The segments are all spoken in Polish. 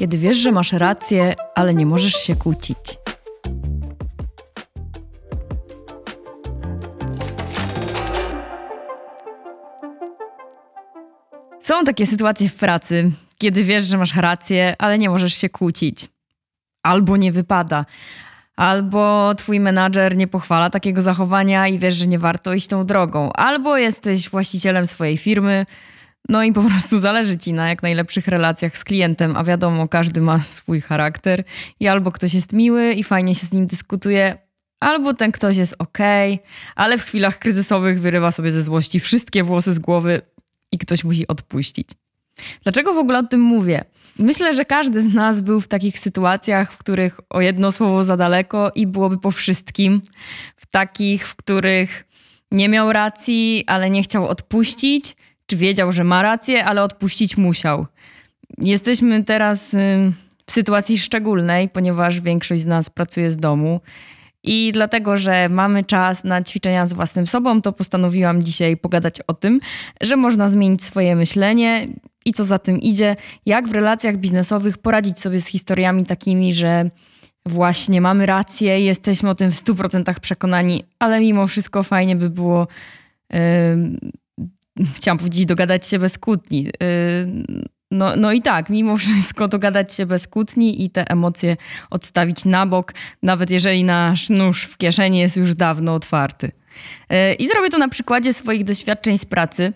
Kiedy wiesz, że masz rację, ale nie możesz się kłócić. Są takie sytuacje w pracy, kiedy wiesz, że masz rację, ale nie możesz się kłócić. Albo nie wypada. Albo twój menadżer nie pochwala takiego zachowania i wiesz, że nie warto iść tą drogą. Albo jesteś właścicielem swojej firmy, no i po prostu zależy ci na jak najlepszych relacjach z klientem, a wiadomo, każdy ma swój charakter i albo ktoś jest miły i fajnie się z nim dyskutuje, albo ten ktoś jest ok, ale w chwilach kryzysowych wyrywa sobie ze złości wszystkie włosy z głowy i ktoś musi odpuścić. Dlaczego w ogóle o tym mówię? Myślę, że każdy z nas był w takich sytuacjach, w których o jedno słowo za daleko i byłoby po wszystkim. W takich, w których nie miał racji, ale nie chciał odpuścić, czy wiedział, że ma rację, ale odpuścić musiał. Jesteśmy teraz w sytuacji szczególnej, ponieważ większość z nas pracuje z domu. I dlatego, że mamy czas na ćwiczenia z własnym sobą, to postanowiłam dzisiaj pogadać o tym, że można zmienić swoje myślenie i co za tym idzie, jak w relacjach biznesowych poradzić sobie z historiami takimi, że właśnie mamy rację, jesteśmy o tym w 100% przekonani, ale mimo wszystko fajnie by było. Chciałam powiedzieć, dogadać się bez kłótni. Yy, no, no i tak, mimo wszystko dogadać się bez kłótni i te emocje odstawić na bok, nawet jeżeli nasz nóż w kieszeni jest już dawno otwarty. Yy, I zrobię to na przykładzie swoich doświadczeń z pracy.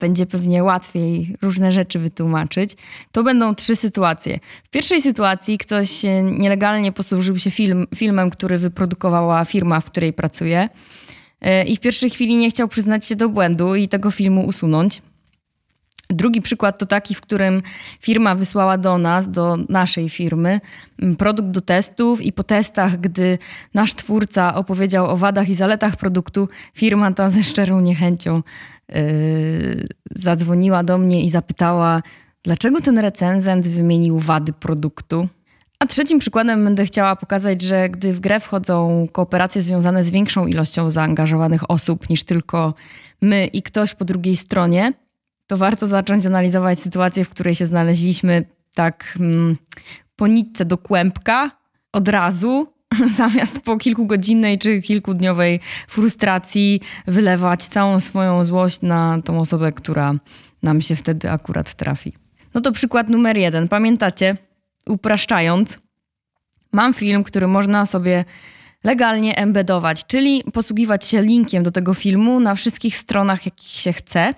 Będzie pewnie łatwiej różne rzeczy wytłumaczyć. To będą trzy sytuacje. W pierwszej sytuacji ktoś nielegalnie posłużył się film, filmem, który wyprodukowała firma, w której pracuje i w pierwszej chwili nie chciał przyznać się do błędu i tego filmu usunąć. Drugi przykład to taki, w którym firma wysłała do nas, do naszej firmy, produkt do testów, i po testach, gdy nasz twórca opowiedział o wadach i zaletach produktu, firma ta ze szczerą niechęcią yy, zadzwoniła do mnie i zapytała, dlaczego ten recenzent wymienił wady produktu. A trzecim przykładem będę chciała pokazać, że gdy w grę wchodzą kooperacje związane z większą ilością zaangażowanych osób niż tylko my i ktoś po drugiej stronie, to warto zacząć analizować sytuację, w której się znaleźliśmy tak mm, po nitce do kłębka od razu, zamiast po kilkugodzinnej czy kilkudniowej frustracji wylewać całą swoją złość na tą osobę, która nam się wtedy akurat trafi. No to przykład numer jeden. Pamiętacie, upraszczając, mam film, który można sobie legalnie embedować, czyli posługiwać się linkiem do tego filmu na wszystkich stronach, jakich się chce,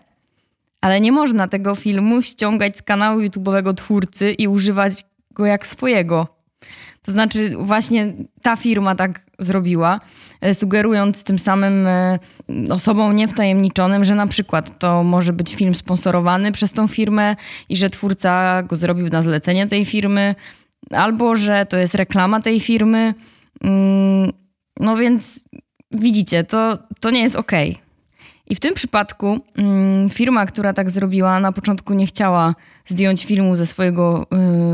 ale nie można tego filmu ściągać z kanału YouTube'owego twórcy i używać go jak swojego. To znaczy, właśnie ta firma tak zrobiła, e, sugerując tym samym e, osobom niewtajemniczonym, że na przykład to może być film sponsorowany przez tą firmę i że twórca go zrobił na zlecenie tej firmy, albo że to jest reklama tej firmy. Mm, no więc widzicie, to, to nie jest okej. Okay. I w tym przypadku mm, firma, która tak zrobiła, na początku nie chciała zdjąć filmu ze swojego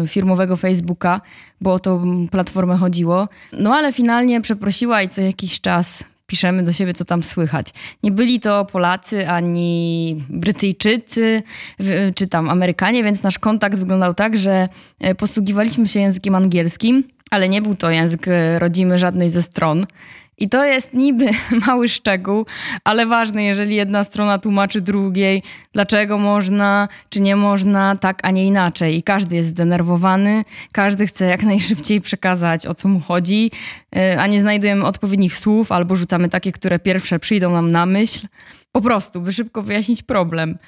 y, firmowego Facebooka, bo o tą platformę chodziło. No ale finalnie przeprosiła i co jakiś czas piszemy do siebie, co tam słychać. Nie byli to Polacy ani Brytyjczycy, czy tam Amerykanie, więc nasz kontakt wyglądał tak, że e, posługiwaliśmy się językiem angielskim, ale nie był to język e, rodzimy żadnej ze stron. I to jest niby mały szczegół, ale ważny, jeżeli jedna strona tłumaczy drugiej, dlaczego można, czy nie można, tak, a nie inaczej. I każdy jest zdenerwowany, każdy chce jak najszybciej przekazać, o co mu chodzi, e, a nie znajdujemy odpowiednich słów albo rzucamy takie, które pierwsze przyjdą nam na myśl. Po prostu, by szybko wyjaśnić problem.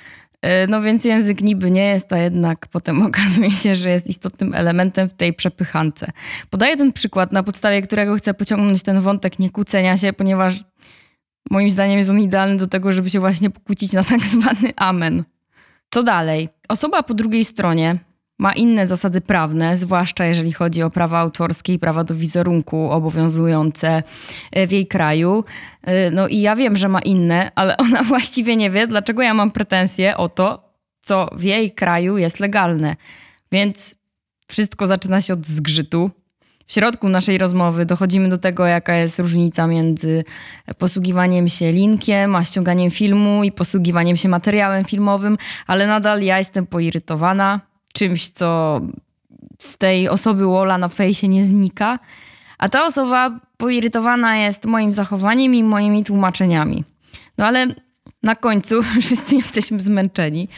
E, no więc język niby nie jest, a jednak potem okazuje się, że jest istotnym elementem w tej przepychance. Podaję ten przykład, na podstawie którego chcę pociągnąć ten wątek niekłócenia się, ponieważ moim zdaniem jest on idealny do tego, żeby się właśnie pokłócić na tak zwany amen. Co dalej? Osoba po drugiej stronie ma inne zasady prawne, zwłaszcza jeżeli chodzi o prawa autorskie i prawa do wizerunku obowiązujące e, w jej kraju. E, no i ja wiem, że ma inne, ale ona właściwie nie wie, dlaczego ja mam pretensje o to, co w jej kraju jest legalne. Więc wszystko zaczyna się od zgrzytu. W środku naszej rozmowy dochodzimy do tego, jaka jest różnica między posługiwaniem się linkiem, a ściąganiem filmu i posługiwaniem się materiałem filmowym, ale nadal ja jestem poirytowana czymś, co z tej osoby Wola na fejsie nie znika, a ta osoba poirytowana jest moim zachowaniem i moimi tłumaczeniami. No ale na końcu wszyscy jesteśmy zmęczeni,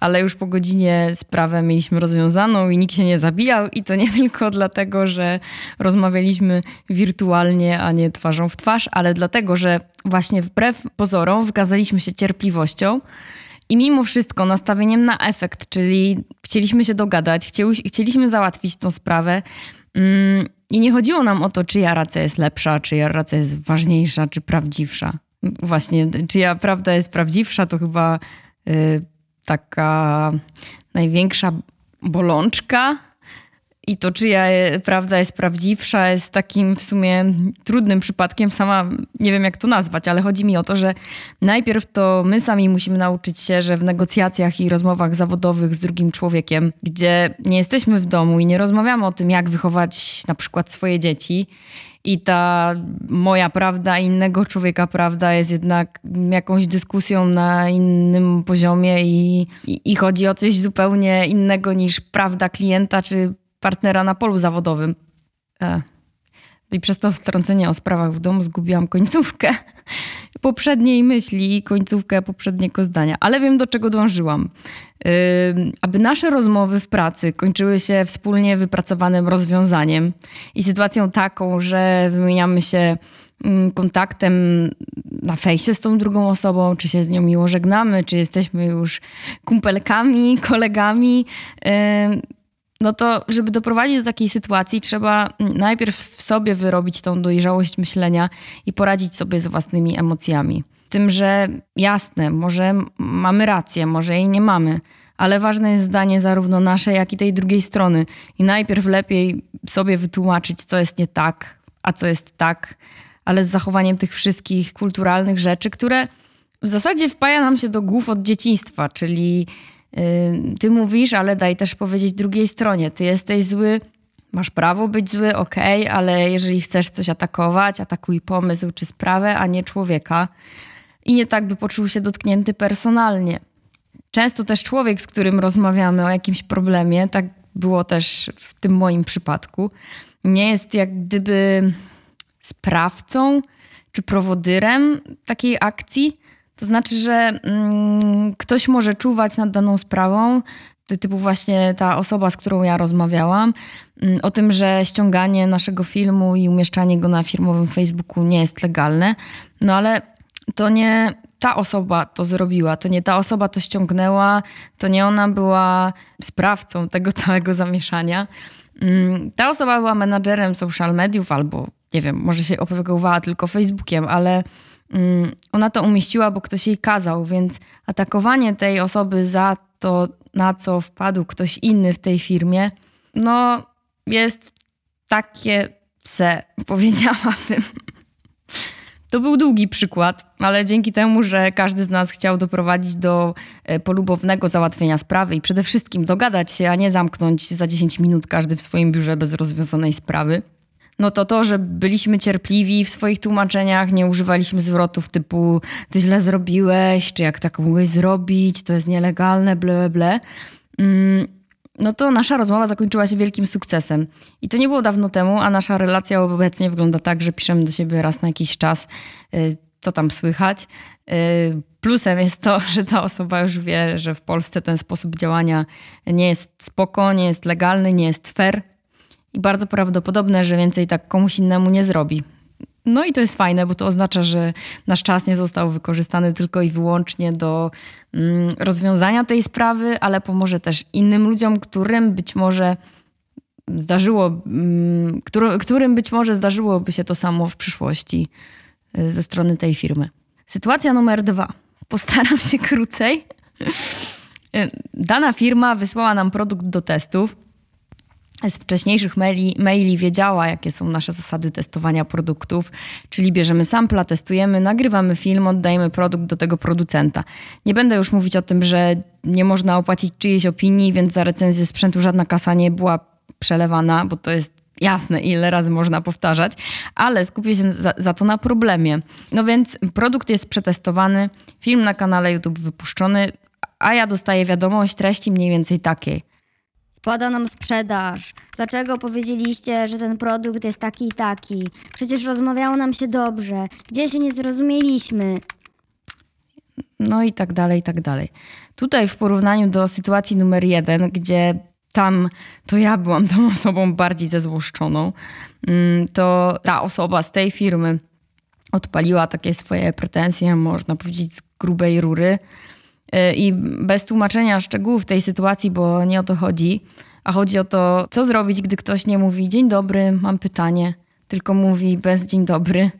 ale już po godzinie sprawę mieliśmy rozwiązaną i nikt się nie zabijał. I to nie tylko dlatego, że rozmawialiśmy wirtualnie, a nie twarzą w twarz, ale dlatego, że właśnie wbrew pozorom wykazaliśmy się cierpliwością i mimo wszystko nastawieniem na efekt, czyli chcieliśmy się dogadać, chcieliśmy załatwić tą sprawę. Mm, I nie chodziło nam o to, czyja racja jest lepsza, czyja racja jest ważniejsza, czy prawdziwsza. Właśnie, czyja prawda jest prawdziwsza, to chyba y, taka największa bolączka i to, czyja prawda jest prawdziwsza, jest takim w sumie trudnym przypadkiem. Sama nie wiem, jak to nazwać, ale chodzi mi o to, że najpierw to my sami musimy nauczyć się, że w negocjacjach i rozmowach zawodowych z drugim człowiekiem, gdzie nie jesteśmy w domu i nie rozmawiamy o tym, jak wychować na przykład swoje dzieci, i ta moja prawda innego człowieka prawda jest jednak jakąś dyskusją na innym poziomie i, i, i chodzi o coś zupełnie innego niż prawda klienta czy partnera na polu zawodowym. E. I przez to wtrącenie o sprawach w domu zgubiłam końcówkę poprzedniej myśli i końcówkę poprzedniego zdania, ale wiem do czego dążyłam. Yy, aby nasze rozmowy w pracy kończyły się wspólnie wypracowanym rozwiązaniem i sytuacją taką, że wymieniamy się mm, kontaktem na fejsie z tą drugą osobą, czy się z nią miło żegnamy, czy jesteśmy już kumpelkami, kolegami. Yy, no to żeby doprowadzić do takiej sytuacji, trzeba najpierw w sobie wyrobić tą dojrzałość myślenia i poradzić sobie z własnymi emocjami. Tym, że jasne, może mamy rację, może jej nie mamy, ale ważne jest zdanie zarówno nasze, jak i tej drugiej strony. I najpierw lepiej sobie wytłumaczyć, co jest nie tak, a co jest tak, ale z zachowaniem tych wszystkich kulturalnych rzeczy, które w zasadzie wpaja nam się do głów od dzieciństwa, czyli ty mówisz, ale daj też powiedzieć drugiej stronie. Ty jesteś zły, masz prawo być zły, okej, okay, ale jeżeli chcesz coś atakować, atakuj pomysł czy sprawę, a nie człowieka. I nie tak, by poczuł się dotknięty personalnie. Często też człowiek, z którym rozmawiamy o jakimś problemie, tak było też w tym moim przypadku, nie jest jak gdyby sprawcą czy prowodyrem takiej akcji, to znaczy, że mm, ktoś może czuwać nad daną sprawą, typu właśnie ta osoba, z którą ja rozmawiałam, mm, o tym, że ściąganie naszego filmu i umieszczanie go na firmowym Facebooku nie jest legalne. No ale to nie ta osoba to zrobiła, to nie ta osoba to ściągnęła, to nie ona była sprawcą tego całego zamieszania. Mm, ta osoba była menadżerem social mediów albo, nie wiem, może się opiekowała tylko Facebookiem, ale ona to umieściła, bo ktoś jej kazał, więc atakowanie tej osoby za to, na co wpadł ktoś inny w tej firmie, no jest takie pse, powiedziałabym. To był długi przykład, ale dzięki temu, że każdy z nas chciał doprowadzić do e, polubownego załatwienia sprawy i przede wszystkim dogadać się, a nie zamknąć za 10 minut każdy w swoim biurze bez rozwiązanej sprawy, no to to, że byliśmy cierpliwi w swoich tłumaczeniach, nie używaliśmy zwrotów typu ty źle zrobiłeś, czy jak tak mogłeś zrobić, to jest nielegalne, ble, ble. Mm, no to nasza rozmowa zakończyła się wielkim sukcesem. I to nie było dawno temu, a nasza relacja obecnie wygląda tak, że piszemy do siebie raz na jakiś czas, y, co tam słychać. Y, plusem jest to, że ta osoba już wie, że w Polsce ten sposób działania nie jest spoko, nie jest legalny, nie jest fair, i bardzo prawdopodobne, że więcej tak komuś innemu nie zrobi. No i to jest fajne, bo to oznacza, że nasz czas nie został wykorzystany tylko i wyłącznie do mm, rozwiązania tej sprawy, ale pomoże też innym ludziom, którym być może zdarzyło, mm, który, którym być może zdarzyłoby się to samo w przyszłości y, ze strony tej firmy. Sytuacja numer dwa. Postaram się krócej. Y, dana firma wysłała nam produkt do testów z wcześniejszych maili, maili wiedziała, jakie są nasze zasady testowania produktów, czyli bierzemy sampla, testujemy, nagrywamy film, oddajemy produkt do tego producenta. Nie będę już mówić o tym, że nie można opłacić czyjejś opinii, więc za recenzję sprzętu żadna kasa nie była przelewana, bo to jest jasne, ile razy można powtarzać, ale skupię się za, za, to na problemie. No więc produkt jest przetestowany, film na kanale YouTube wypuszczony, a ja dostaję wiadomość treści mniej więcej takiej. Pada nam sprzedaż. Dlaczego powiedzieliście, że ten produkt jest taki i taki? Przecież rozmawiało nam się dobrze. Gdzie się nie zrozumieliśmy? no i tak dalej, i tak dalej. Tutaj w porównaniu do sytuacji numer jeden, gdzie tam to ja byłam tą osobą bardziej zezłoszczoną, mm, to ta osoba z tej firmy odpaliła takie swoje pretensje, można powiedzieć, z grubej rury. Y, I bez tłumaczenia szczegółów tej sytuacji, bo nie o to chodzi, a chodzi o to, co zrobić, gdy ktoś nie mówi dzień dobry, mam pytanie, tylko mówi bez dzień dobry.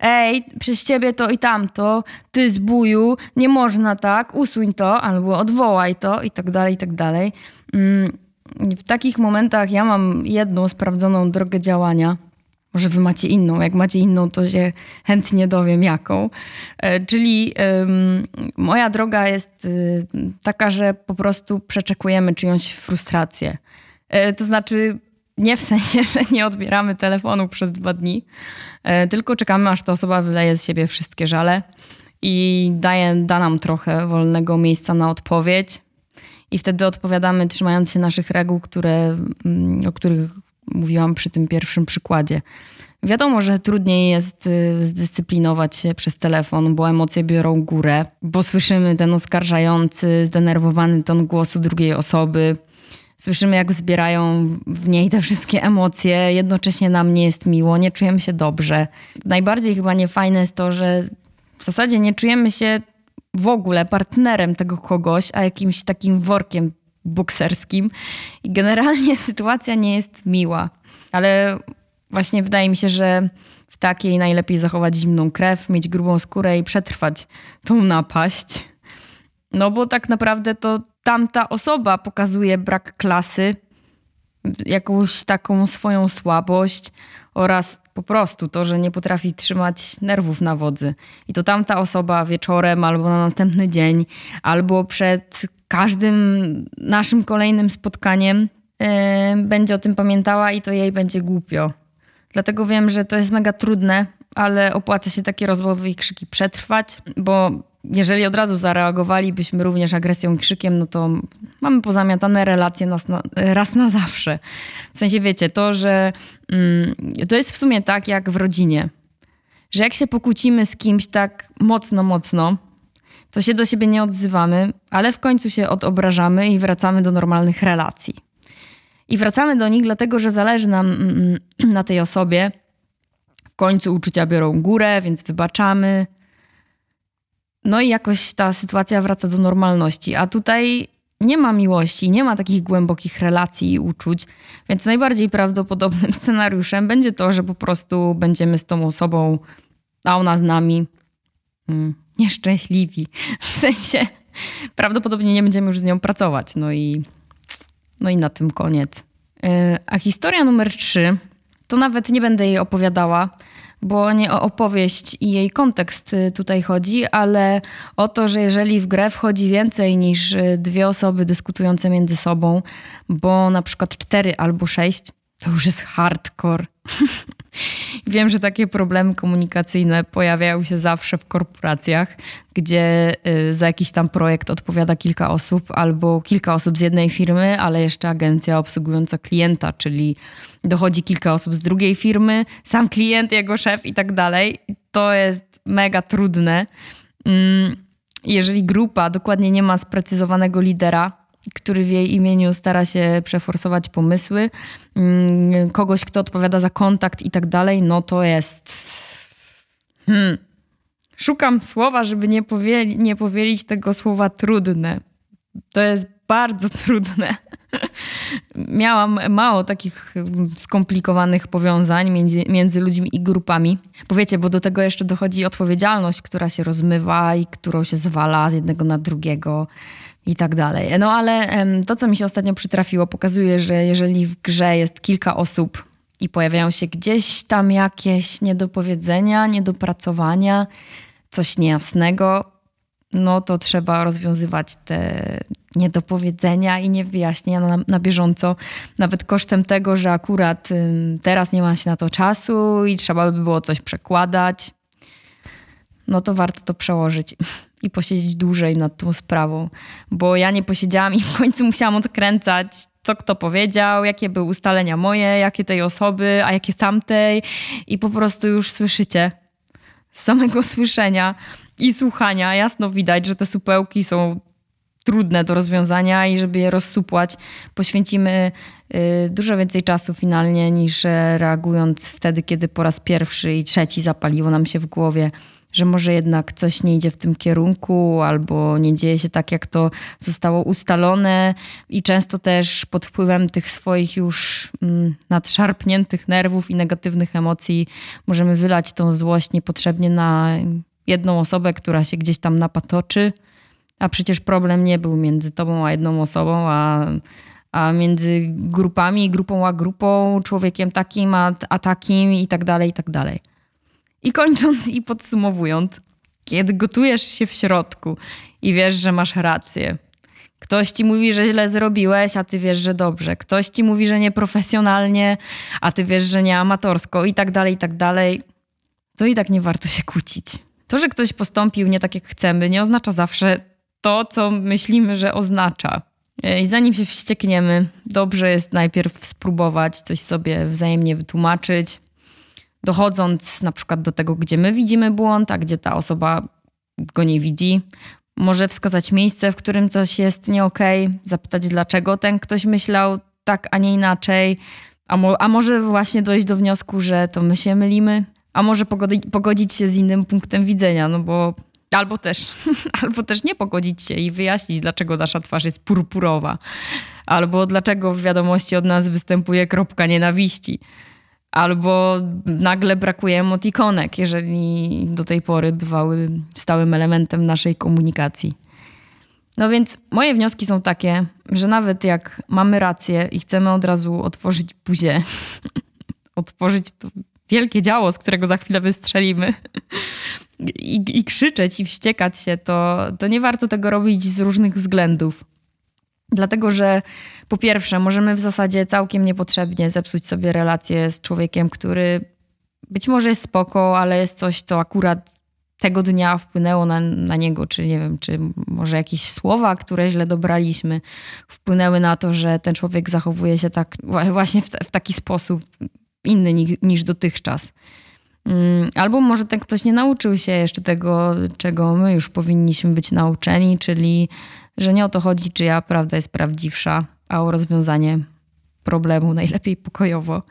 Ej, przez ciebie to i tamto, ty zbuju, nie można tak, usuń to, albo odwołaj to i tak dalej, i tak dalej. Mm, W takich momentach ja mam jedną sprawdzoną drogę działania. Może wy macie inną. Jak macie inną, to się chętnie dowiem jaką. E, Czyli moja droga jest y, taka, że po prostu przeczekujemy czyjąś frustrację. E, To znaczy nie w sensie, że nie odbieramy telefonu przez dwa dni, e, tylko czekamy, aż ta osoba wyleje z siebie wszystkie żale i daje, da nam trochę wolnego miejsca na odpowiedź. I wtedy odpowiadamy, trzymając się naszych reguł, które, mm, o których mówiłam przy tym pierwszym przykładzie. Wiadomo, że trudniej jest y, zdyscyplinować się przez telefon, bo emocje biorą górę, bo słyszymy ten oskarżający, zdenerwowany ton głosu drugiej osoby. Słyszymy, jak zbierają w niej te wszystkie emocje. Jednocześnie nam nie jest miło, nie czujemy się dobrze. Najbardziej chyba niefajne jest to, że w zasadzie nie czujemy się w ogóle partnerem tego kogoś, a jakimś takim workiem bokserskim. I generalnie sytuacja nie jest miła. Ale właśnie wydaje mi się, że w takiej najlepiej zachować zimną krew, mieć grubą skórę i przetrwać tą napaść. No bo tak naprawdę to tamta osoba pokazuje brak klasy, jakąś taką swoją słabość oraz po prostu to, że nie potrafi trzymać nerwów na wodzy. I to tamta osoba wieczorem albo na następny dzień, albo przed każdym naszym kolejnym spotkaniem yy, będzie o tym pamiętała i to jej będzie głupio. Dlatego wiem, że to jest mega trudne, ale opłaca się takie rozmowy i krzyki przetrwać, bo jeżeli od razu zareagowalibyśmy również agresją krzykiem, no to mamy pozamiatane relacje nas na, raz na zawsze. W sensie wiecie, to, że mm, to jest w sumie tak jak w rodzinie, że jak się pokłócimy z kimś tak mocno, mocno, to się do siebie nie odzywamy, ale w końcu się odobrażamy i wracamy do normalnych relacji. I wracamy do nich dlatego, że zależy nam mm, na tej osobie. W końcu uczucia biorą górę, więc wybaczamy. No i jakoś ta sytuacja wraca do normalności. A tutaj nie ma miłości, nie ma takich głębokich relacji i uczuć, więc najbardziej prawdopodobnym scenariuszem będzie to, że po prostu będziemy z tą osobą, a ona z nami mm, nieszczęśliwi. W sensie prawdopodobnie nie będziemy już z nią pracować. No i, no i na tym koniec. Yy, A historia numer trzy, to nawet nie będę jej opowiadała, bo nie o opowieść i jej kontekst y, tutaj chodzi, ale o to, że jeżeli w grę wchodzi więcej niż y, dwie osoby dyskutujące między sobą, bo na przykład cztery albo sześć, to już jest hardcore. Wiem, że takie problemy komunikacyjne pojawiają się zawsze w korporacjach, gdzie y, za jakiś tam projekt odpowiada kilka osób albo kilka osób z jednej firmy, ale jeszcze agencja obsługująca klienta, czyli dochodzi kilka osób z drugiej firmy, sam klient, jego szef i tak dalej. To jest mega trudne. Mm, Jeżeli grupa dokładnie nie ma sprecyzowanego lidera, który w jej imieniu stara się przeforsować pomysły, mm, kogoś, kto odpowiada za kontakt i tak dalej, no to jest. Hmm. Szukam słowa, żeby nie, powieli, nie powielić tego słowa trudne. To jest bardzo trudne. Miałam mało takich mm, skomplikowanych powiązań między, między ludźmi i grupami. Bo wiecie, bo do tego jeszcze dochodzi odpowiedzialność, która się rozmywa i którą się zwala z jednego na drugiego i tak dalej. No ale to, co mi się ostatnio przytrafiło, pokazuje, że jeżeli w grze jest kilka osób i pojawiają się gdzieś tam jakieś niedopowiedzenia, niedopracowania, coś niejasnego, no to trzeba rozwiązywać te niedopowiedzenia i niewyjaśnienia na, na bieżąco, nawet kosztem tego, że akurat teraz nie ma się na to czasu i trzeba by było coś przekładać. No to warto to przełożyć. I posiedzieć dłużej nad tą sprawą, bo ja nie posiedziałam i w końcu musiałam odkręcać, co kto powiedział, jakie były ustalenia moje, jakie tej osoby, a jakie tamtej. I po prostu już słyszycie z samego słyszenia i słuchania jasno widać, że te supełki są trudne do rozwiązania i żeby je rozsupłać, poświęcimy y, dużo więcej czasu finalnie niż e, reagując wtedy, kiedy po raz pierwszy i trzeci zapaliło nam się w głowie, że może jednak coś nie idzie w tym kierunku albo nie dzieje się tak, jak to zostało ustalone i często też pod wpływem tych swoich już mm, nadszarpniętych nerwów i negatywnych emocji możemy wylać tą złość niepotrzebnie na jedną osobę, która się gdzieś tam napatoczy, a przecież problem nie był między tobą a jedną osobą, a, a między grupami, grupą a grupą, człowiekiem takim a, a takim i tak dalej, i tak dalej. I kończąc i podsumowując, kiedy gotujesz się w środku i wiesz, że masz rację, ktoś ci mówi, że źle zrobiłeś, a ty wiesz, że dobrze. Ktoś ci mówi, że nieprofesjonalnie, a ty wiesz, że nie amatorsko i tak dalej, i tak dalej. To i tak nie warto się kłócić. To, że ktoś postąpił nie tak, jak chcemy, nie oznacza zawsze to, co myślimy, że oznacza. I zanim się wściekniemy, dobrze jest najpierw spróbować coś sobie wzajemnie wytłumaczyć, dochodząc na przykład do tego, gdzie my widzimy błąd, a gdzie ta osoba go nie widzi. Może wskazać miejsce, w którym coś jest nie okay, zapytać, dlaczego ten ktoś myślał tak, a nie inaczej. A, mo a może właśnie dojść do wniosku, że to my się mylimy, a może pogodzić się z innym punktem widzenia, no bo albo też, albo też nie pogodzić się i wyjaśnić, dlaczego nasza twarz jest purpurowa, albo dlaczego w wiadomości od nas występuje kropka nienawiści albo nagle brakuje emotikonek, jeżeli do tej pory bywały stałym elementem naszej komunikacji. No więc moje wnioski są takie, że nawet jak mamy rację i chcemy od razu otworzyć buzię, otworzyć to wielkie działo, z którego za chwilę wystrzelimy i, i krzyczeć i wściekać się, to, to nie warto tego robić z różnych względów. Dlatego, że po pierwsze, możemy w zasadzie całkiem niepotrzebnie zepsuć sobie relację z człowiekiem, który być może jest spoko, ale jest coś, co akurat tego dnia wpłynęło na, na niego, czy nie wiem, czy może jakieś słowa, które źle dobraliśmy, wpłynęły na to, że ten człowiek zachowuje się tak właśnie w, w taki sposób inny niż, niż dotychczas. Mm, albo może ten ktoś nie nauczył się jeszcze tego, czego my już powinniśmy być nauczeni, czyli że nie o to chodzi, czyja prawda jest prawdziwsza, a o rozwiązanie problemu najlepiej pokojowo.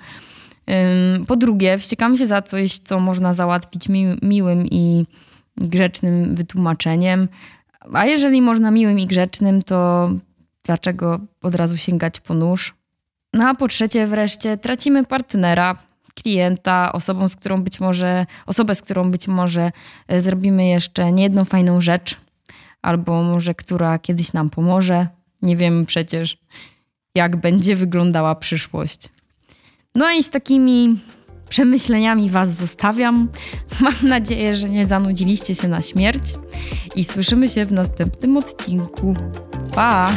Po drugie, wściekamy się za coś, co można załatwić mi miłym i grzecznym wytłumaczeniem. A jeżeli można miłym i grzecznym, to dlaczego od razu sięgać po nóż? No a po trzecie, wreszcie, tracimy partnera, klienta, osobą, z którą być może, osobę, z którą być może e, zrobimy jeszcze niejedną fajną rzecz, albo może która kiedyś nam pomoże. Nie wiem przecież, jak będzie wyglądała przyszłość. No i z takimi przemyśleniami Was zostawiam. Mam nadzieję, że nie zanudziliście się na śmierć i słyszymy się w następnym odcinku. Pa!